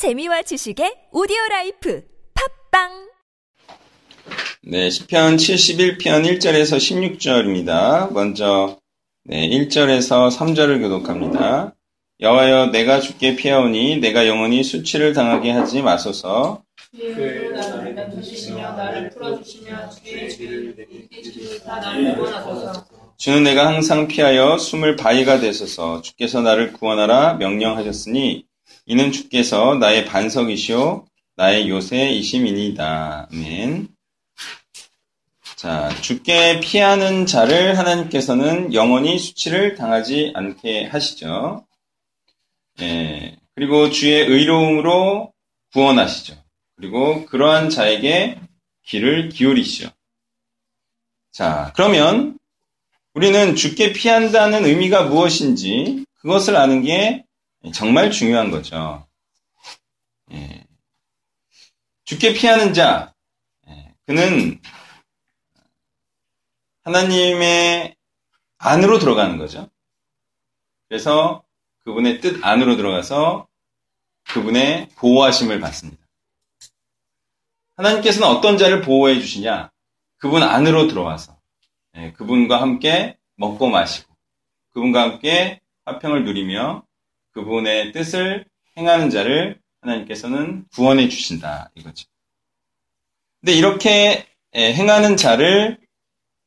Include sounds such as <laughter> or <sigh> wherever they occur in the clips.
재미와 지식의 오디오 라이프 팟빵 네, 시편 71편 1절에서 16절입니다. 먼저 네, 1절에서 3절을 교독합니다. 여호와여 내가 주께 피하오니 내가 영원히 수치를 당하게 하지 마소서. 주는 내가 항상 피하여 숨을 바위가 되소서. 주께서 나를 구원하라 명령하셨으니 이는 주께서 나의 반석이시오 나의 요새이심이니이다. 아멘. 자, 죽게 피하는 자를 하나님께서는 영원히 수치를 당하지 않게 하시죠. 예, 그리고 주의 의로움으로 구원하시죠. 그리고 그러한 자에게 귀를 기울이시죠. 자, 그러면 우리는 죽게 피한다는 의미가 무엇인지 그것을 아는 게 정말 중요한 거죠. 예. 죽게 피하는 자, 예, 그는 하나님의 안으로 들어가는 거죠. 그래서 그분의 뜻 안으로 들어가서 그분의 보호하심을 받습니다. 하나님께서는 어떤 자를 보호해 주시냐? 그분 안으로 들어와서 예, 그분과 함께 먹고 마시고 그분과 함께 화평을 누리며 그분의 뜻을 행하는 자를 하나님께서는 구원해 주신다 이거죠. 근데 이렇게 예, 행하는 자를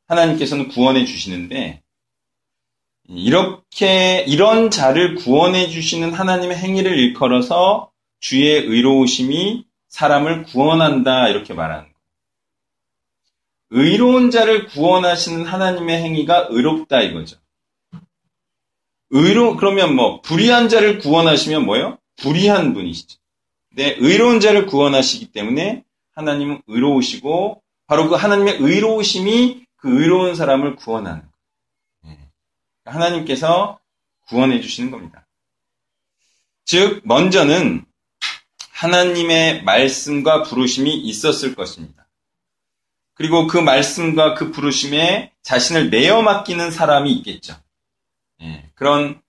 하나님께서는 구원해 주시는데 이렇게 이런 자를 구원해 주시는 하나님의 행위를 일컬어서 주의 의로우심이 사람을 구원한다 이렇게 말하는 거예요. 의로운 자를 구원하시는 하나님의 행위가 의롭다 이거죠. 의로 그러면 뭐 불의한 자를 구원하시면 뭐요? 불의한 분이시죠. 근데 의로운 자를 구원하시기 때문에 하나님은 의로우시고 바로 그 하나님의 의로우심이 그 의로운 사람을 구원하는 거예요. 하나님께서 구원해 주시는 겁니다. 즉 먼저는 하나님의 말씀과 부르심이 있었을 것입니다. 그리고 그 말씀과 그 부르심에 자신을 내어 맡기는 사람이 있겠죠. 예, 그런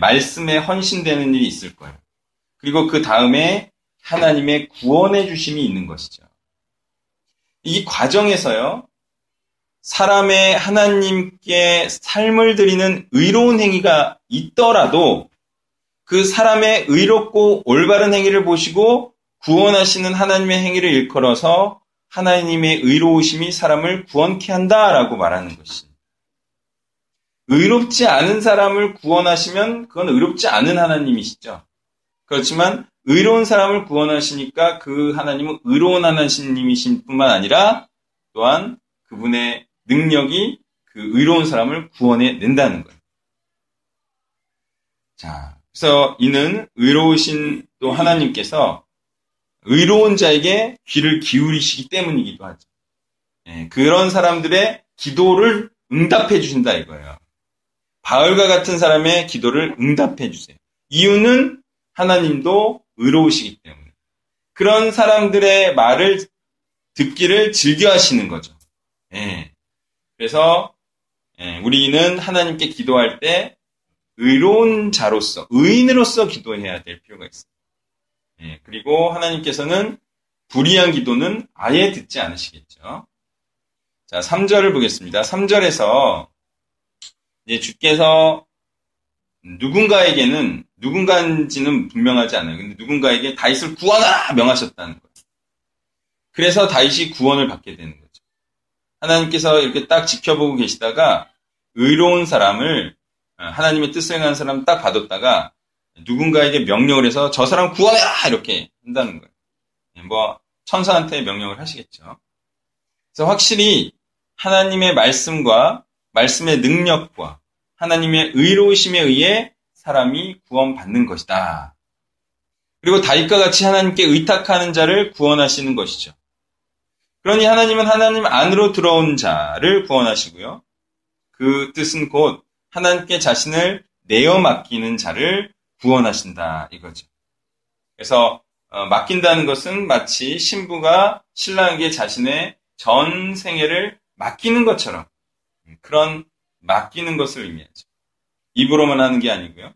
말씀에 헌신되는 일이 있을 거예요. 그리고 그 다음에 하나님의 구원해 주심이 있는 것이죠. 이 과정에서요, 사람의 하나님께 삶을 드리는 의로운 행위가 있더라도 그 사람의 의롭고 올바른 행위를 보시고 구원하시는 하나님의 행위를 일컬어서 하나님의 의로우심이 사람을 구원케 한다라고 말하는 것입니다. 의롭지 않은 사람을 구원하시면 그건 의롭지 않은 하나님이시죠. 그렇지만 의로운 사람을 구원하시니까 그 하나님은 의로운 하나님이신 뿐만 아니라 또한 그분의 능력이 그 의로운 사람을 구원해 낸다는 거예요. 자, 그래서 이는 의로우신 또 하나님께서 의로운 자에게 귀를 기울이시기 때문이기도 하죠. 예, 그런 사람들의 기도를 응답해 주신다 이거예요. 바울과 같은 사람의 기도를 응답해 주세요. 이유는 하나님도 의로우시기 때문에. 그런 사람들의 말을 듣기를 즐겨 하시는 거죠. 예. 그래서 예, 우리는 하나님께 기도할 때 의로운 자로서, 의인으로서 기도해야 될 필요가 있습니다. 예, 그리고 하나님께서는 불의한 기도는 아예 듣지 않으시겠죠. 자, 3절을 보겠습니다. 3절에서 이제 주께서 누군가에게는 누군가인지는 분명하지 않아요. 근데 누군가에게 다윗을 구원하라 명하셨다는 거예요. 그래서 다윗이 구원을 받게 되는 거죠. 하나님께서 이렇게 딱 지켜보고 계시다가 의로운 사람을 하나님의 뜻을 행하는 사람 딱 받았다가 누군가에게 명령을 해서 저 사람 구원해라 이렇게 한다는 거예요. 뭐 천사한테 명령을 하시겠죠. 그래서 확실히 하나님의 말씀과 말씀의 능력과 하나님의 의로우심에 의해 사람이 구원받는 것이다. 그리고 다윗과 같이 하나님께 의탁하는 자를 구원하시는 것이죠. 그러니 하나님은 하나님 안으로 들어온 자를 구원하시고요. 그 뜻은 곧 하나님께 자신을 내어 맡기는 자를 구원하신다 이거죠. 그래서 어, 맡긴다는 것은 마치 신부가 신랑에게 자신의 전 생애를 맡기는 것처럼 그런 맡기는 것을 의미하죠. 입으로만 하는 게 아니고요.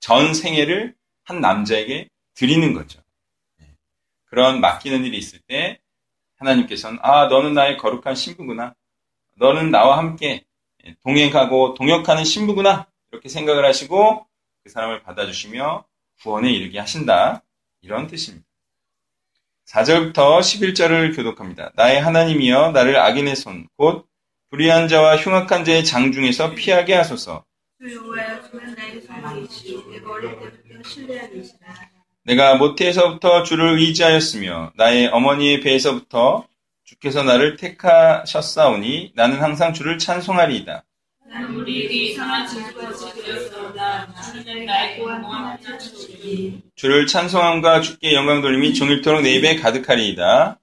전 생애를 한 남자에게 드리는 거죠. 그런 맡기는 일이 있을 때 하나님께서는 아 너는 나의 거룩한 신부구나. 너는 나와 함께 동행하고 동역하는 신부구나. 이렇게 생각을 하시고 그 사람을 받아주시며 구원에 이르게 하신다. 이런 뜻입니다. 4절부터 11절을 교독합니다. 나의 하나님이여 나를 악인의 손, 곧 불의한 자와 흉악한 자의 장중에서 피하게 하소서. 소망이시오 내가 모태에서부터 주를 의지하였으며 나의 어머니의 배에서부터 주께서 나를 택하셨사오니 나는 항상 주를 찬송하리이다. 주를 찬송함과 주께 영광 돌림이 종일토록 내 입에 가득하리이다.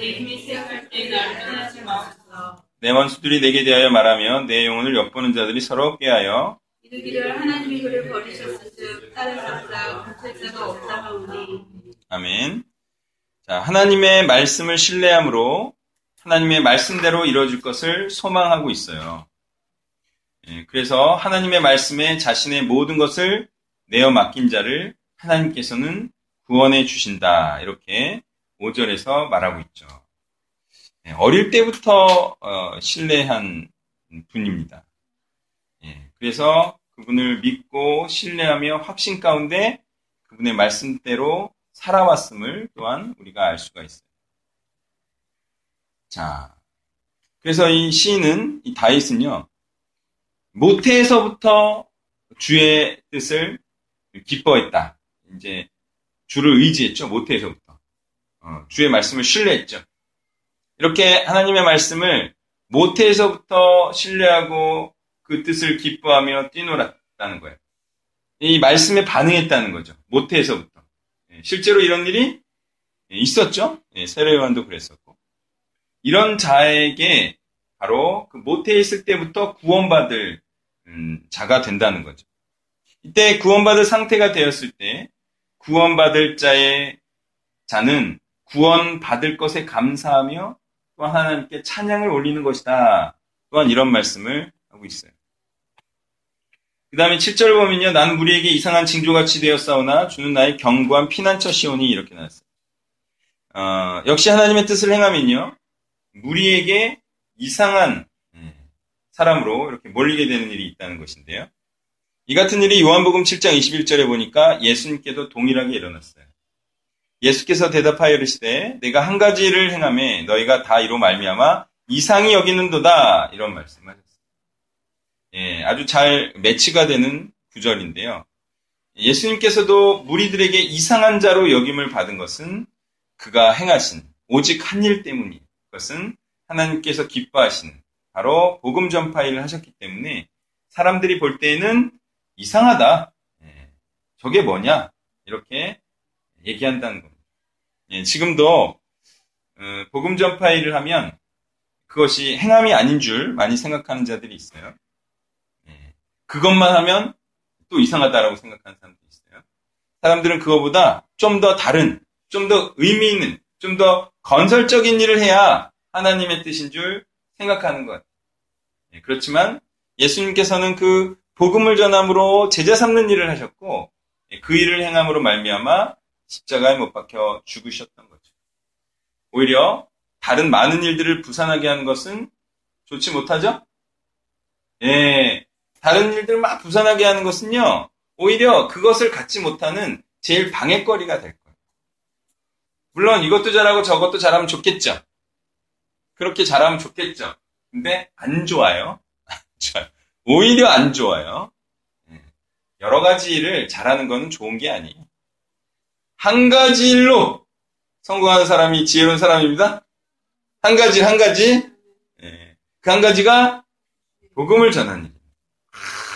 내 힘이 쇠약할 때에 나를 떠나지 마소서 내 원수들이 내게 대하여 말하며 내 영혼을 엿보는 자들이 서로 꾀하여 이르기를 하나님이 그를 버리셨을즉 다른 자보다 군책자가 없다 하오니 아멘. 자, 하나님의 말씀을 신뢰함으로 하나님의 말씀대로 이루어질 것을 소망하고 있어요. 예, 그래서 하나님의 말씀에 자신의 모든 것을 내어 맡긴 자를 하나님께서는 구원해 주신다. 이렇게 5절에서 말하고 있죠. 예, 어릴 때부터 어, 신뢰한 분입니다. 예, 그래서 그분을 믿고 신뢰하며 확신 가운데 그분의 말씀대로 살아왔음을 또한 우리가 알 수가 있어요. 자, 그래서 이 시인은 이 다윗은요 모태에서부터 주의 뜻을 기뻐했다. 이제 주를 의지했죠 모태에서부터 어, 주의 말씀을 신뢰했죠. 이렇게 하나님의 말씀을 모태에서부터 신뢰하고 그 뜻을 기뻐하며 뛰놀았다는 거예요. 이 말씀에 반응했다는 거죠. 모태에서부터. 예, 실제로 이런 일이 있었죠. 예, 세례 요한도 그랬었고. 이런 자에게 바로 그 모태에 있을 때부터 구원받을 음, 자가 된다는 거죠. 이때 구원받을 상태가 되었을 때 구원받을 자의 자는 구원 받을 것에 감사하며 또한 하나님께 찬양을 올리는 것이다. 또한 이런 말씀을 하고 있어요. 그 다음에 7절 보면요. 난 무리에게 이상한 징조같이 되었사오나 주는 나의 견고한 피난처 시온이 이렇게 나왔어요. 어, 역시 하나님의 뜻을 행하면요. 무리에게 이상한 예, 사람으로 이렇게 몰리게 되는 일이 있다는 것인데요. 이 같은 일이 요한복음 7장 21절에 보니까 예수님께도 동일하게 일어났어요. 예수께서 대답하여 이르시되 내가 한 가지를 행함에 너희가 다 이로 말미암아 이상히 여기는도다 이런 말씀하셨어요. 예, 아주 잘 매치가 되는 구절인데요. 예수님께서도 무리들에게 이상한 자로 여김을 받은 것은 그가 행하신 오직 한 일 때문이에요. 그것은 하나님께서 기뻐하시는 바로 복음 전파 일을 하셨기 때문에 사람들이 볼 때에는 이상하다. 예, 저게 뭐냐? 이렇게 얘기한다는 겁니다. 예, 지금도 어, 복음 전파 일을 하면 그것이 행함이 아닌 줄 많이 생각하는 자들이 있어요. 예, 그것만 하면 또 이상하다라고 생각하는 사람들이 있어요. 사람들은 그거보다 좀 더 다른, 좀 더 의미 있는, 좀 더 건설적인 일을 해야 하나님의 뜻인 줄 생각하는 것. 예, 그렇지만 예수님께서는 그 복음을 전함으로 제자 삼는 일을 하셨고 예, 그 일을 행함으로 말미암아 십자가에 못 박혀 죽으셨던 거죠. 오히려 다른 많은 일들을 부산하게 하는 것은 좋지 못하죠? 예, 다른 일들 막 부산하게 하는 것은요, 오히려 그것을 갖지 못하는 제일 방해거리가 될 거예요. 물론 이것도 잘하고 저것도 잘하면 좋겠죠. 그렇게 잘하면 좋겠죠. 근데 안 좋아요. <laughs> 오히려 안 좋아요. 예, 여러 가지 일을 잘하는 것은 좋은 게 아니에요. 한 가지 일로 성공하는 사람이 지혜로운 사람입니다. 한 가지, 한 가지. 예, 그한 가지가 복음을 전하는 일.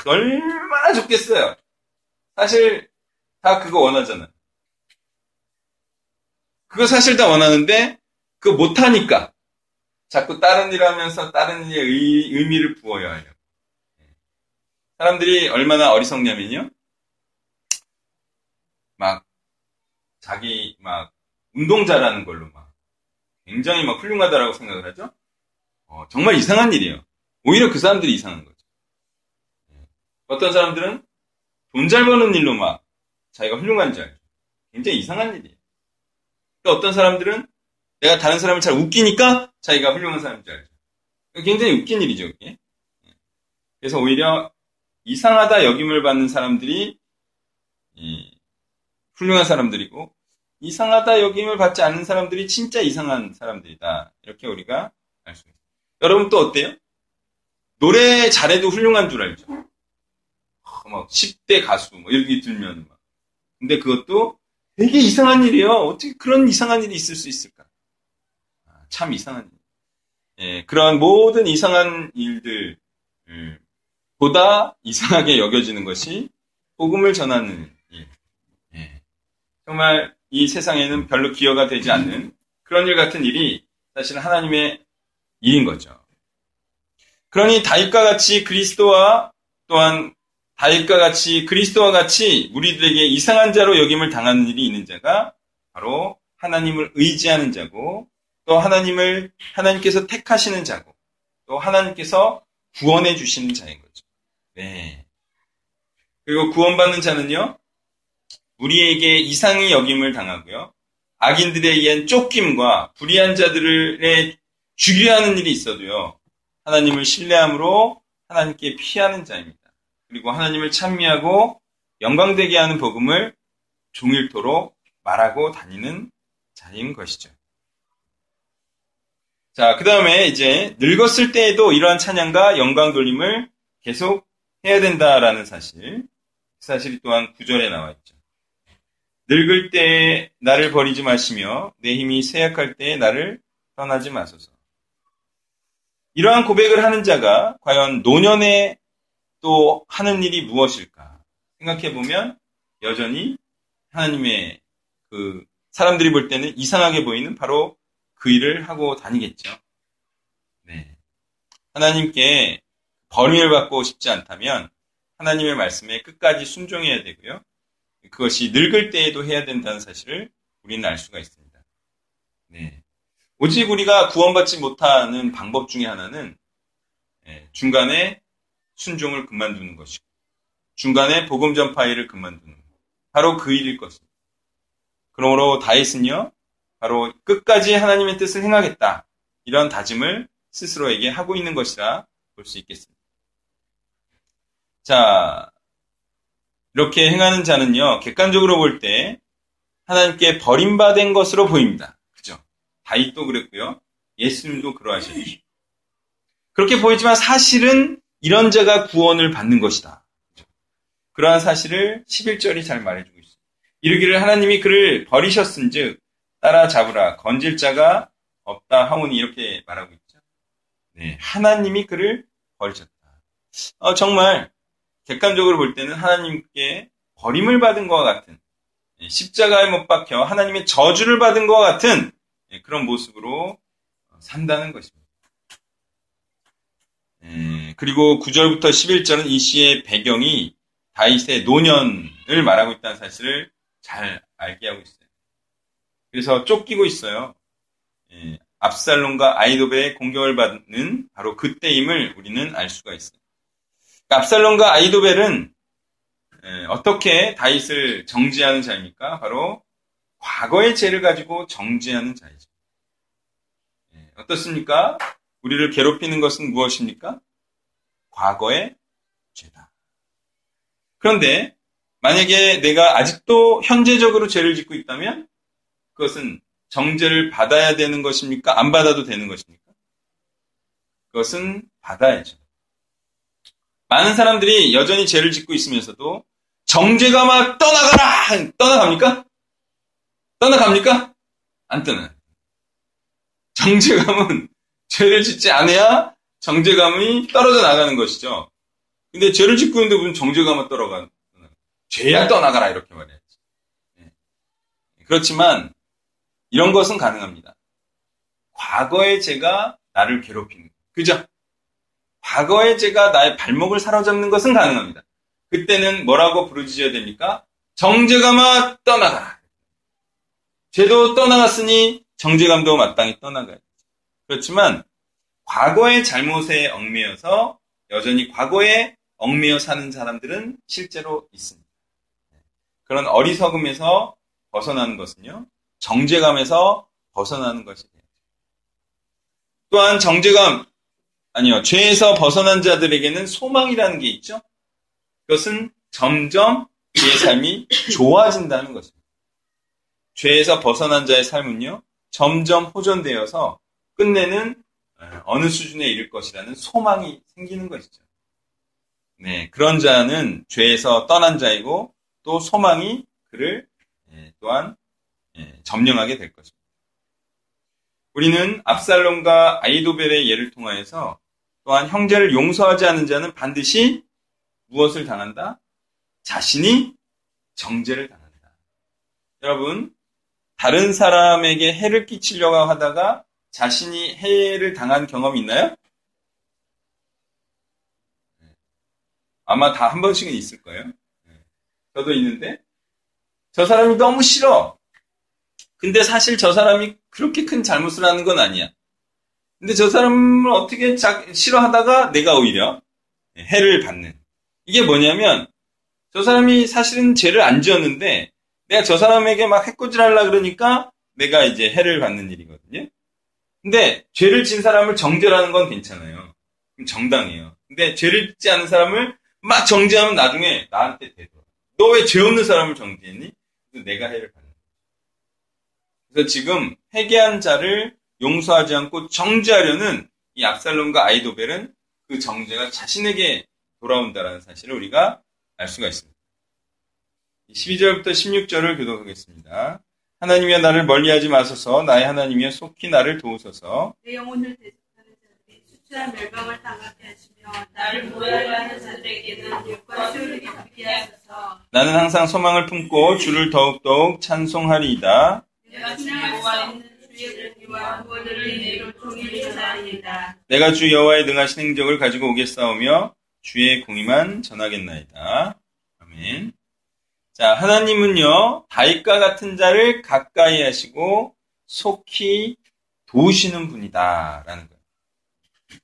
얼마나 좋겠어요. 사실 다 그거 원하잖아요. 그거 사실 다 원하는데 그거 못하니까 자꾸 다른 일 하면서 다른 일에 의, 의미를 부어야 해요. 사람들이 얼마나 어리석냐면요. 자기 막 운동 잘하는 걸로 막 굉장히 막 훌륭하다라고 생각을 하죠. 어, 정말 이상한 일이에요. 오히려 그 사람들이 이상한 거죠. 어떤 사람들은 돈 잘 버는 일로 막 자기가 훌륭한 줄 알죠. 굉장히 이상한 일이에요. 그러니까 어떤 사람들은 내가 다른 사람을 잘 웃기니까 자기가 훌륭한 사람인 줄 알죠. 굉장히 웃긴 일이죠, 그게. 그래서 오히려 이상하다 여김을 받는 사람들이 훌륭한 사람들이고 이상하다 여김을 받지 않는 사람들이 진짜 이상한 사람들이다. 이렇게 우리가 알 수 있어요. 여러분 또 어때요? 노래 잘해도 훌륭한 줄 알죠. 막 10대 가수 뭐 이렇게 들면 막. 근데 그것도 되게 이상한 일이에요. 어떻게 그런 이상한 일이 있을 수 있을까? 아, 참 이상한 일. 예, 그런 모든 이상한 일들 음, 보다 이상하게 여겨지는 것이 복음을 전하는. 정말 이 세상에는 별로 기여가 되지 않는 그런 일 같은 일이 사실 하나님의 일인 거죠. 그러니 다윗과 같이 그리스도와 또한 다윗과 같이 그리스도와 같이 우리들에게 이상한 자로 여김을 당하는 일이 있는 자가 바로 하나님을 의지하는 자고 또 하나님을 하나님께서 택하시는 자고 또 하나님께서 구원해 주시는 자인 거죠. 네. 그리고 구원받는 자는요. 우리에게 이상히 여김을 당하고요. 악인들에 의한 쫓김과 불의한 자들의 죽이려 하는 일이 있어도요. 하나님을 신뢰함으로 하나님께 피하는 자입니다. 그리고 하나님을 찬미하고 영광되게 하는 복음을 종일토록 말하고 다니는 자인 것이죠. 자, 그 다음에 이제 늙었을 때에도 이러한 찬양과 영광 돌림을 계속 해야 된다라는 사실. 그 사실이 또한 구절에 나와 있죠. 늙을 때 나를 버리지 마시며 내 힘이 쇠약할 때 나를 떠나지 마소서. 이러한 고백을 하는 자가 과연 노년에 또 하는 일이 무엇일까 생각해 보면 여전히 하나님의 그 사람들이 볼 때는 이상하게 보이는 바로 그 일을 하고 다니겠죠. 네. 하나님께 버림을 받고 싶지 않다면 하나님의 말씀에 끝까지 순종해야 되고요. 그것이 늙을 때에도 해야 된다는 사실을 우리는 알 수가 있습니다. 네. 오직 우리가 구원받지 못하는 방법 중에 하나는 예, 중간에 순종을 그만두는 것이고 중간에 복음 전파 일을 그만두는 것. 바로 그 일일 것입니다. 그러므로 다윗은요. 바로 끝까지 하나님의 뜻을 행하겠다. 이런 다짐을 스스로에게 하고 있는 것이라 볼 수 있겠습니다. 자, 이렇게 행하는 자는요. 객관적으로 볼 때 하나님께 버림받은 것으로 보입니다. 그죠? 다윗도 그랬고요. 예수님도 그러하셨죠. 그렇게 보이지만 사실은 이런 자가 구원을 받는 것이다. 그러한 사실을 11절이 잘 말해주고 있습니다. 이르기를 하나님이 그를 버리셨은즉 따라 잡으라 건질 자가 없다 하오니 이렇게 말하고 있죠. 네, 하나님이 그를 버리셨다. 어, 정말 객관적으로 볼 때는 하나님께 버림을 받은 것과 같은 예, 십자가에 못 박혀 하나님의 저주를 받은 것과 같은 예, 그런 모습으로 산다는 것입니다. 음, 그리고 9절부터 11절은 이 시의 배경이 다윗의 노년을 말하고 있다는 사실을 잘 알게 하고 있어요. 그래서 쫓기고 있어요. 예, 압살롬과 아이도벨의 공격을 받는 바로 그때임을 우리는 알 수가 있어요. 압살롬과 아이도벨은 예, 어떻게 다윗을 정지하는 자입니까? 바로 과거의 죄를 가지고 정지하는 자이죠. 예, 어떻습니까? 우리를 괴롭히는 것은 무엇입니까? 과거의 죄다. 그런데 만약에 내가 아직도 현재적으로 죄를 짓고 있다면 그것은 정죄를 받아야 되는 것입니까? 안 받아도 되는 것입니까? 그것은 받아야죠. 많은 사람들이 여전히 죄를 짓고 있으면서도 정죄가 막 떠나가라! 떠나갑니까? 떠나갑니까? 안 떠나요. 정죄감은 <laughs> 죄를 짓지 않아야 정죄감이 떨어져 나가는 것이죠. 근데 죄를 짓고 있는데 무슨 정죄감은 떨어가? 죄야 떠나가라 이렇게 말해야지. 네. 그렇지만 이런 것은 가능합니다. 과거의 죄가 나를 괴롭히는 그죠? 과거의 죄가 나의 발목을 사로잡는 것은 가능합니다. 그때는 뭐라고 부르짖어야 됩니까? 정죄감아 떠나가라. 죄도 떠나갔으니 정죄감도 마땅히 떠나가야 그렇지만 과거의 잘못에 얽매여서 여전히 과거에 얽매여 사는 사람들은 실제로 있습니다. 그런 어리석음에서 벗어나는 것은요, 정죄감에서 벗어나는 것이 돼요. 또한 정죄감, 아니요, 죄에서 벗어난 자들에게는 소망이라는 게 있죠? 그것은 점점 그의 삶이 좋아진다는 것입니다. 죄에서 벗어난 자의 삶은요, 점점 호전되어서 끝내는 어느 수준에 이를 것이라는 소망이 생기는 것이죠. 네, 그런 자는 죄에서 떠난 자이고 또 소망이 그를 예, 또한 예, 점령하게 될 것입니다. 우리는 압살롬과 아이도벨의 예를 통하여서 또한 형제를 용서하지 않는 자는 반드시 무엇을 당한다? 자신이 정죄를 당한다. 여러분, 다른 사람에게 해를 끼치려고 하다가 자신이 해를 당한 경험이 있나요? 네. 아마 다 한 번씩은 있을 거예요. 네. 저도 있는데, 저 사람이 너무 싫어. 근데 사실 저 사람이 그렇게 큰 잘못을 하는 건 아니야. 근데 저 사람을 어떻게 싫어하다가 내가 오히려 해를 받는. 이게 뭐냐면, 저 사람이 사실은 죄를 안 지었는데, 내가 저 사람에게 막 해코지 하려 그러니까 내가 이제 해를 받는 일이거든요. 근데 죄를 진 사람을 정죄하는 건 괜찮아요. 정당해요. 근데 죄를 짓지 않은 사람을 막 정죄하면 나중에 나한테 되더라. 너왜 죄 없는 사람을 정죄했니? 내가 해를 받는 거예요. 그래서 지금 회개한 자를 용서하지 않고 정죄하려는 이 압살롬과 아이도벨은 그 정죄가 자신에게 돌아온다라는 사실을 우리가 알 수가 있습니다. 12절부터 16절을 교독하겠습니다. 하나님이여 나를 멀리하지 마소서 나의 하나님이여 속히 나를 도우소서 내 영혼을 대적하는 자들이 수치한 멸망을 당하게 하시며 나를 모욕하는 자들에게는 욕과 수를 갚게 하소서 나는 항상 소망을 품고 주를 더욱더욱 찬송하리이다. 내가 주 여호와 있는 내가 주 여호와의 능하신 행적을 가지고 오겠사오며 주의 공의만 전하겠나이다. 아멘. 자, 하나님은요, 다윗과 같은 자를 가까이 하시고 속히 도우시는 분이다. 라는 거예요.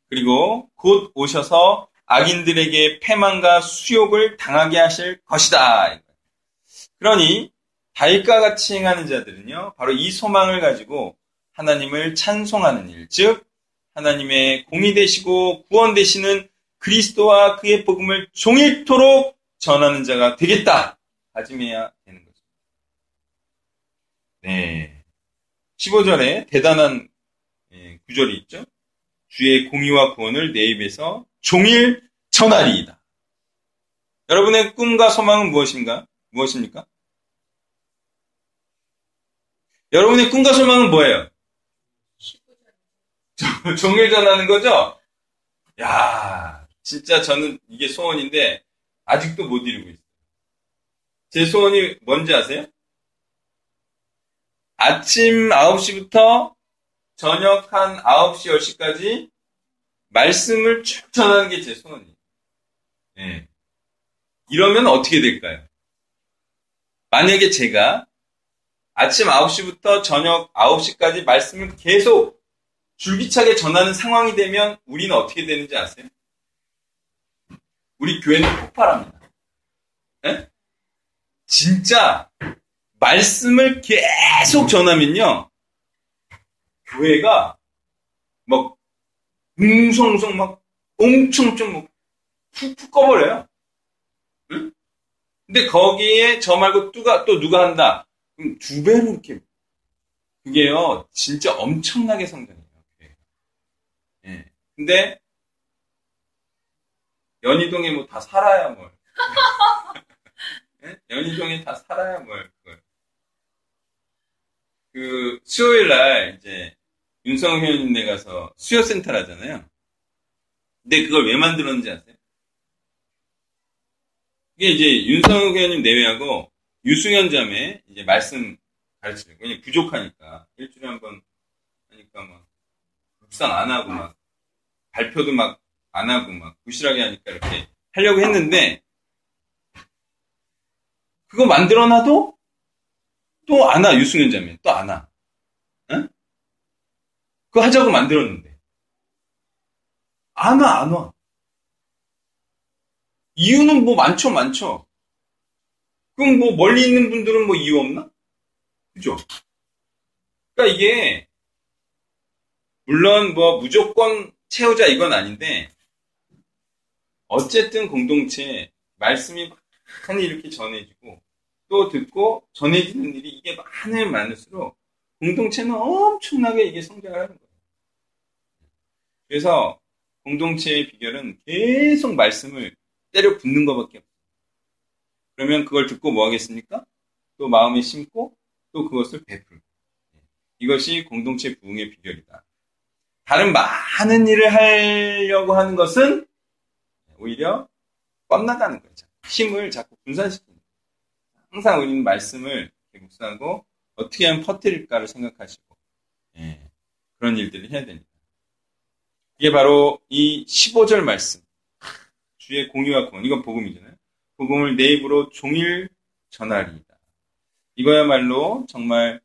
그리고 곧 오셔서 악인들에게 패망과 수욕을 당하게 하실 것이다. 그러니 다윗과 같이 행하는 자들은요, 바로 이 소망을 가지고 하나님을 찬송하는 일, 즉 하나님의 공의 되시고 구원 되시는 그리스도와 그의 복음을 종일토록 전하는 자가 되겠다. 다짐해야 되는 거죠. 네. 15절에 대단한 예, 구절이 있죠. 주의 공의와 구원을 내 입에서 종일 전하리이다. 여러분의 꿈과 소망은 무엇인가? 무엇입니까? 여러분의 꿈과 소망은 뭐예요? 종일 전하는 거죠? 야, 진짜 저는 이게 소원인데 아직도 못 이루고 있어요. 제 소원이 뭔지 아세요? 아침 9시부터 저녁 한 9시, 10시까지 말씀을 쭉 전하는 게 제 소원이에요. 네. 이러면 어떻게 될까요? 만약에 제가 아침 9시부터 저녁 9시까지 말씀을 계속 줄기차게 전하는 상황이 되면 우리는 어떻게 되는지 아세요? 우리 교회는 폭발합니다. 네? 진짜 말씀을 계속 전하면요. 교회가 막 웅성웅성 막 엄청 엄청 막 푹푹 꺼버려요. 응? 근데 거기에 저 말고 누가 또 누가 한다. 그럼 두 배로 이렇게 그게요 진짜 엄청나게 성장해요. 예. 근데 연희동에 뭐 다 살아야 뭘. <laughs> 예? 연희동에 다 살아야 뭘. 그걸. 그 수요일 날 이제 윤성호 회원님네 가서 수요센터 하잖아요. 근데 그걸 왜 만들었는지 아세요? 이게 이제 윤성호 회원님 내외하고 유승현 자매 이제 말씀 가르치는 왜냐 부족하니까 일주일에 한 번 하니까 막 묵상 안 하고 막 발표도 막 안 하고 막 부실하게 하니까 이렇게 하려고 했는데 그거 만들어놔도 또 안 와, 유승현 자매. 또 안 와. 응? 그거 하자고 만들었는데. 안 와, 안 와. 이유는 뭐 많죠, 많죠. 그럼 뭐 멀리 있는 분들은 뭐 이유 없나? 그죠? 그러니까 이게 물론 뭐 무조건 채우자 이건 아닌데 어쨌든 공동체 말씀이 많이 이렇게 전해지고 또 듣고 전해지는 일이 이게 많으면 많을수록 공동체는 엄청나게 이게 성장을 하는 거예요. 그래서 공동체의 비결은 계속 말씀을 때려 붙는 것밖에 없어요. 그러면 그걸 듣고 뭐 하겠습니까? 또 마음에 심고 또 그것을 베풀고. 이것이 공동체 부흥의 비결이다. 다른 많은 일을 하려고 하는 것은 오히려 뻔 나가는 거죠. 힘을 자꾸 분산시키는 거예요. 항상 우리는 말씀을 묵상하고 어떻게 하면 퍼뜨릴까를 생각하시고 예, 그런 일들을 해야 됩니다. 이게 바로 이 15절 말씀. 주의 공의와 구원. 이건 복음이잖아요. 복음을 내 입으로 종일 전하리이다. 이거야말로 정말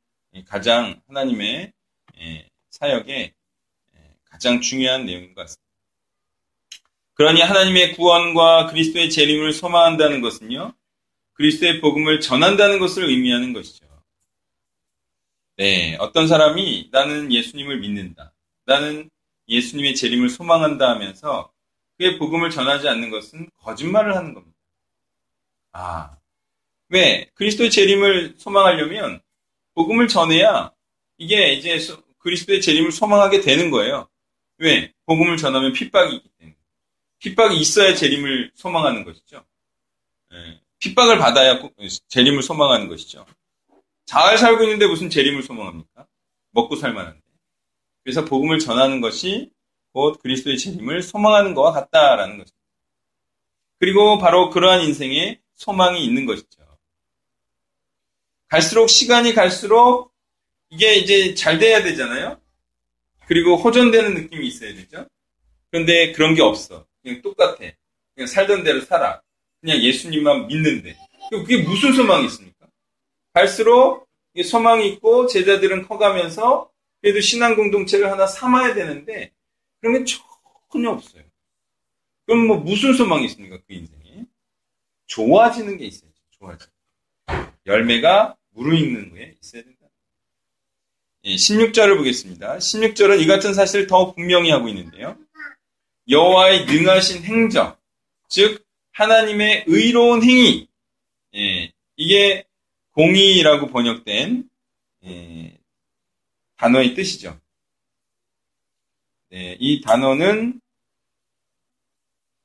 가장 하나님의 예, 사역에 예, 가장 중요한 내용인 것 같습니다. 그러니 하나님의 구원과 그리스도의 재림을 소망한다는 것은요, 그리스도의 복음을 전한다는 것을 의미하는 것이죠. 네, 어떤 사람이 나는 예수님을 믿는다. 나는 예수님의 재림을 소망한다 하면서 그의 복음을 전하지 않는 것은 거짓말을 하는 겁니다. 아, 왜? 그리스도의 재림을 소망하려면 복음을 전해야 이게 이제 그리스도의 재림을 소망하게 되는 거예요. 왜? 복음을 전하면 핍박이 있기 때문에. 핍박이 있어야 재림을 소망하는 것이죠. 예, 핍박을 받아야 재림을 소망하는 것이죠. 잘 살고 있는데 무슨 재림을 소망합니까? 먹고 살만한데. 그래서 복음을 전하는 것이 곧 그리스도의 재림을 소망하는 것과 같다라는 것입니다. 그리고 바로 그러한 인생에 소망이 있는 것이죠. 갈수록 시간이 갈수록 이게 이제 잘 돼야 되잖아요. 그리고 호전되는 느낌이 있어야 되죠. 그런데 그런 게 없어. 그냥 똑같아. 그냥 살던 대로 살아. 그냥 예수님만 믿는데. 그게 무슨 소망이 있습니까? 갈수록 소망이 있고 제자들은 커가면서 그래도 신앙 공동체를 하나 삼아야 되는데 그런 게 전혀 없어요. 그럼 뭐 무슨 소망이 있습니까? 그 인생에. 좋아지는 게 있어야죠. 좋아지. 열매가 무르익는 거에 있어야 된다. 예, 16절을 보겠습니다. 16절은 이 같은 사실을 더 분명히 하고 있는데요. 여호와의 능하신 행적, 즉 하나님의 의로운 행위, 예, 이게 공의라고 번역된 예, 단어의 뜻이죠. 네, 이 단어는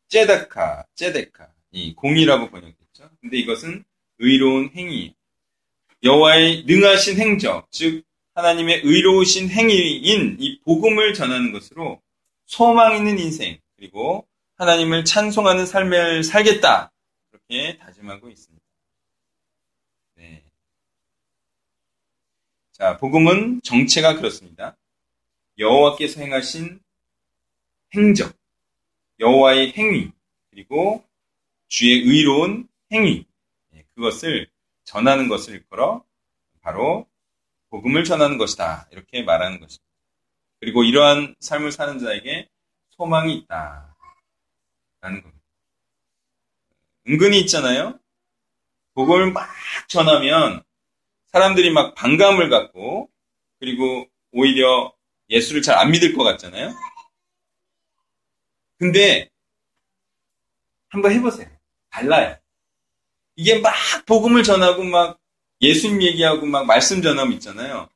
째다카, 째데카, 이 공의라고 번역됐죠. 근데 이것은 의로운 행위, 여호와의 능하신 행적, 즉 하나님의 의로우신 행위인 이 복음을 전하는 것으로 소망 있는 인생 그리고 하나님을 찬송하는 삶을 살겠다 그렇게 다짐하고 있습니다. 네. 자, 복음은 정체가 그렇습니다. 여호와께서 행하신 행적, 여호와의 행위 그리고 주의 의로운 행위 네, 그것을 전하는 것을 일컬어 바로 복음을 전하는 것이다. 이렇게 말하는 것입니다. 그리고 이러한 삶을 사는 자에게 소망이 있다. 라는 겁니다. 은근히 있잖아요. 복음을 막 전하면 사람들이 막 반감을 갖고 그리고 오히려 예수를 잘 안 믿을 것 같잖아요. 근데 한번 해보세요. 달라요. 이게 막 복음을 전하고 막 예수님 얘기하고 막 말씀 전함 있잖아요.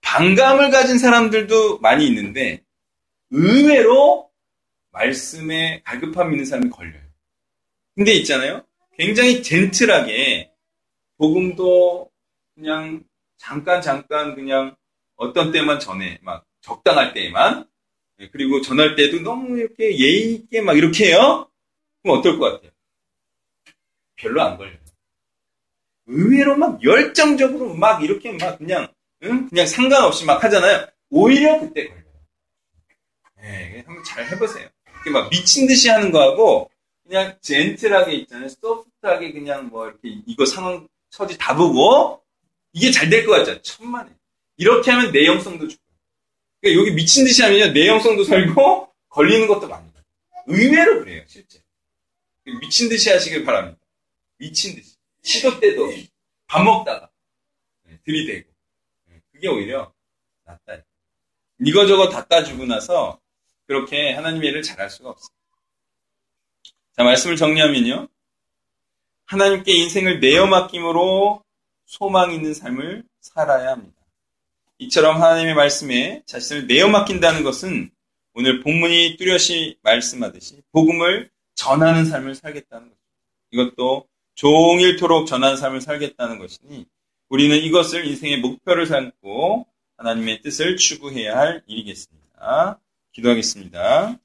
반감을 가진 사람들도 많이 있는데 의외로 말씀에 갈급함 있는 사람이 걸려요. 근데 있잖아요. 굉장히 젠틀하게 복음도 그냥 잠깐 잠깐 그냥 어떤 때만 전해 막 적당할 때만 네, 그리고 전할 때도 너무 이렇게 예의 있게 막 이렇게 해요. 그럼 어떨 것 같아요? 별로 안 걸려요. 의외로 막 열정적으로 막 이렇게 막 그냥 응? 그냥 상관없이 막 하잖아요. 오히려 그때 걸려요. 네, 한번 잘 해보세요. 이렇게 막 미친 듯이 하는 거하고 그냥 젠틀하게 있잖아요. 소프트하게 그냥 뭐 이렇게 이거 상황 처지 다 보고 이게 잘 될 것 같죠. 천만에. 이렇게 하면 내용성도 좋고 그러니까 여기 미친 듯이 하면요 내용성도 살고 걸리는 것도 많아요. 의외로 그래요, 실제. 미친 듯이 하시길 바랍니다. 미친 듯이. 시도 때도 밥 먹다가 들이대고. 예, 그게 오히려 낫다. 이거저거 다 따주고 나서 그렇게 하나님의 일을 잘할 수가 없어요. 자, 말씀을 정리하면요. 하나님께 인생을 내어 맡김으로 소망 있는 삶을 살아야 합니다. 이처럼 하나님의 말씀에 자신을 내어 맡긴다는 것은 오늘 본문이 뚜렷이 말씀하듯이 복음을 전하는 삶을 살겠다는 것입니다. 이것도 종일토록 전하는 삶을 살겠다는 것이니 우리는 이것을 인생의 목표를 삼고 하나님의 뜻을 추구해야 할 일이겠습니다. 기도하겠습니다.